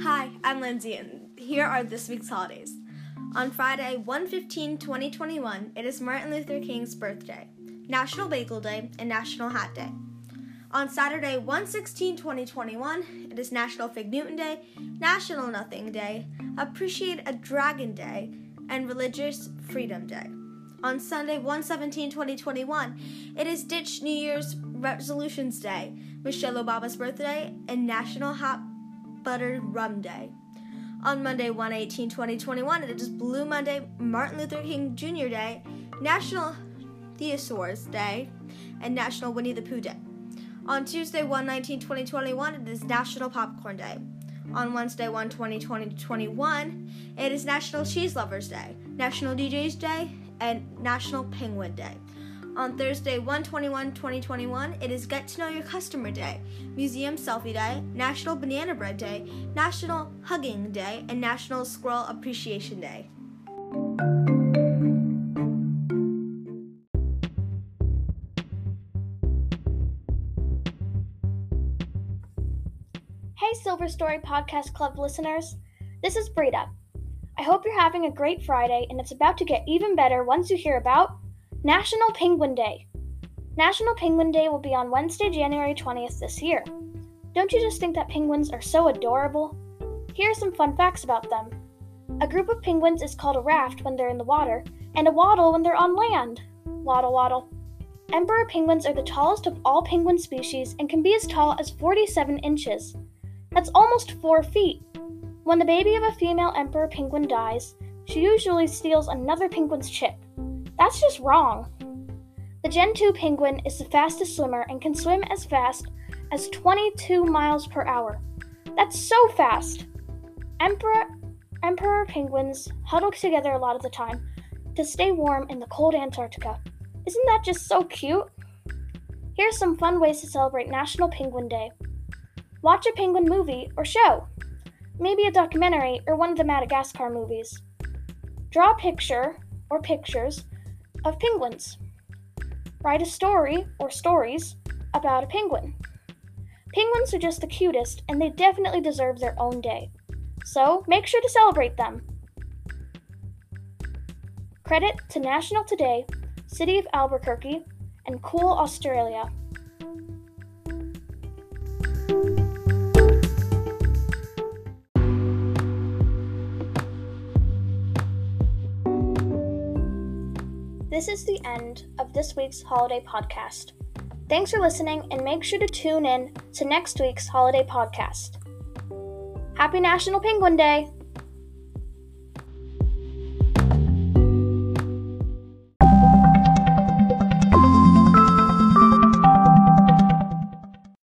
Hi, I'm Lindsay, and here are this week's holidays. On Friday, 1 2021, it is Martin Luther King's birthday, National Bagel Day, and National Hat Day. On Saturday, 1 2021, it is National Fig Newton Day, National Nothing Day, Appreciate a Dragon Day, and Religious Freedom Day. On Sunday, 1 2021, it is Ditch New Year's Resolutions Day, Michelle Obama's birthday, and National Hot Buttered Rum Day. On Monday, 1/18/2021, it is Blue Monday, Martin Luther King Jr. Day, National Thesaurus Day, and National Winnie the Pooh Day. On Tuesday, 1/19/2021, it is National Popcorn Day. On Wednesday, 1 20 2021, it is National Cheese Lovers Day, National DJs Day, and National Penguin Day. On Thursday, 121 2021, it is Get to Know Your Customer Day, Museum Selfie Day, National Banana Bread Day, National Hugging Day, and National Squirrel Appreciation Day. Hey, Silver Story Podcast Club listeners. This is Brita. I hope you're having a great Friday and it's about to get even better once you hear about National Penguin Day. National Penguin Day will be on Wednesday, January 20th this year. Don't you just think that penguins are so adorable? Here are some fun facts about them. A group of penguins is called a raft when they're in the water, and a waddle when they're on land. Waddle, waddle. Emperor penguins are the tallest of all penguin species and can be as tall as 47 inches. That's almost 4 feet. When the baby of a female emperor penguin dies, she usually steals another penguin's chip. That's just wrong. The Gentoo penguin is the fastest swimmer and can swim as fast as 22 miles per hour. That's so fast. Emperor emperor penguins huddle together a lot of the time to stay warm in the cold Antarctica. Isn't that just so cute? Here's some fun ways to celebrate National Penguin Day. Watch a penguin movie or show. Maybe a documentary or one of the Madagascar movies. Draw a picture or pictures of penguins. Write a story or stories about a penguin. Penguins are just the cutest and they definitely deserve their own day. So make sure to celebrate them. Credit to National Today, City of Albuquerque, and Cool Australia. This is the end of this week's holiday podcast. Thanks for listening and make sure to tune in to next week's holiday podcast. Happy National Penguin Day!